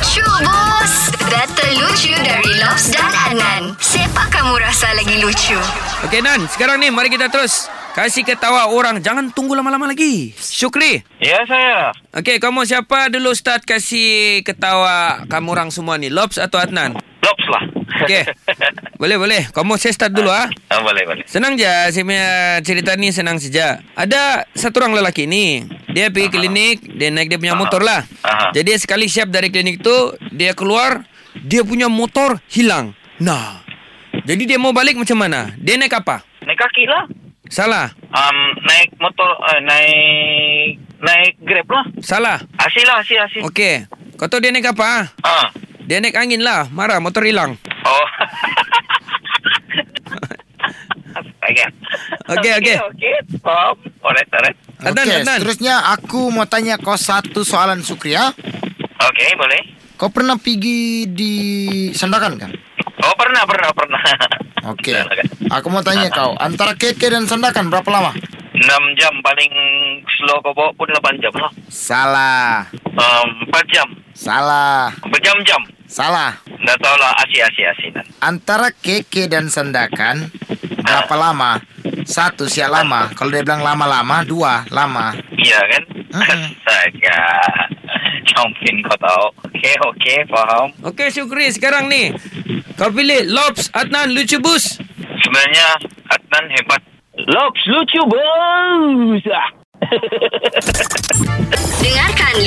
Lucu bos Data lucu dari Lobs dan Adnan Siapa kamu rasa lagi lucu? Okey Nan, sekarang ni mari kita terus kasih ketawa orang. Jangan tunggu lama-lama lagi. Syukri. Ya saya. Okey, kamu siapa dulu start kasih ketawa kamu orang semua ni? Lobs atau Adnan? Lops lah. Okey. boleh, boleh. Kamu saya start dulu ah. ah, boleh boleh. Senang je saya punya cerita ni senang saja. Ada satu orang lelaki ni. Dia pergi klinik, dia naik dia punya motor lah. Jadi sekali siap dari klinik tu, dia keluar, dia punya motor hilang. Nah. Jadi dia mau balik macam mana? Dia naik apa? Naik kaki lah. Salah. Um, naik motor, uh, naik naik grab lah. Salah. Asyik lah, asyik, asyik. Okey. Kau tahu dia naik apa? Ah. Dia naik angin lah. Marah motor hilang. Oh. Astaga. Okey, okey. Okey, faham. Alright, alright. Adnan, Okey, Adnan. seterusnya aku mau tanya kau satu soalan Sukri ya. Okey, boleh. Kau pernah pergi di Sandakan kan? Oh, pernah, pernah, pernah. Okey. Aku mau tanya kau, antara KK dan Sandakan berapa lama? 6 jam paling slow kau bawa pun 8 jam lah. Salah. Um, 4 jam. Salah. Berjam-jam. Salah. Dah tahu lah, asyik, asyik, asyik. Antara KK dan Sandakan berapa lama? Satu siap lama. Kalau dia bilang lama-lama, dua lama. Iya kan? Astaga. Campin kau tahu. Okey, okey, faham. Okey, Syukri. Sekarang ni. Kau pilih Lobs, Adnan, Lucu Bus. Sebenarnya Adnan hebat. Lops lucu bos.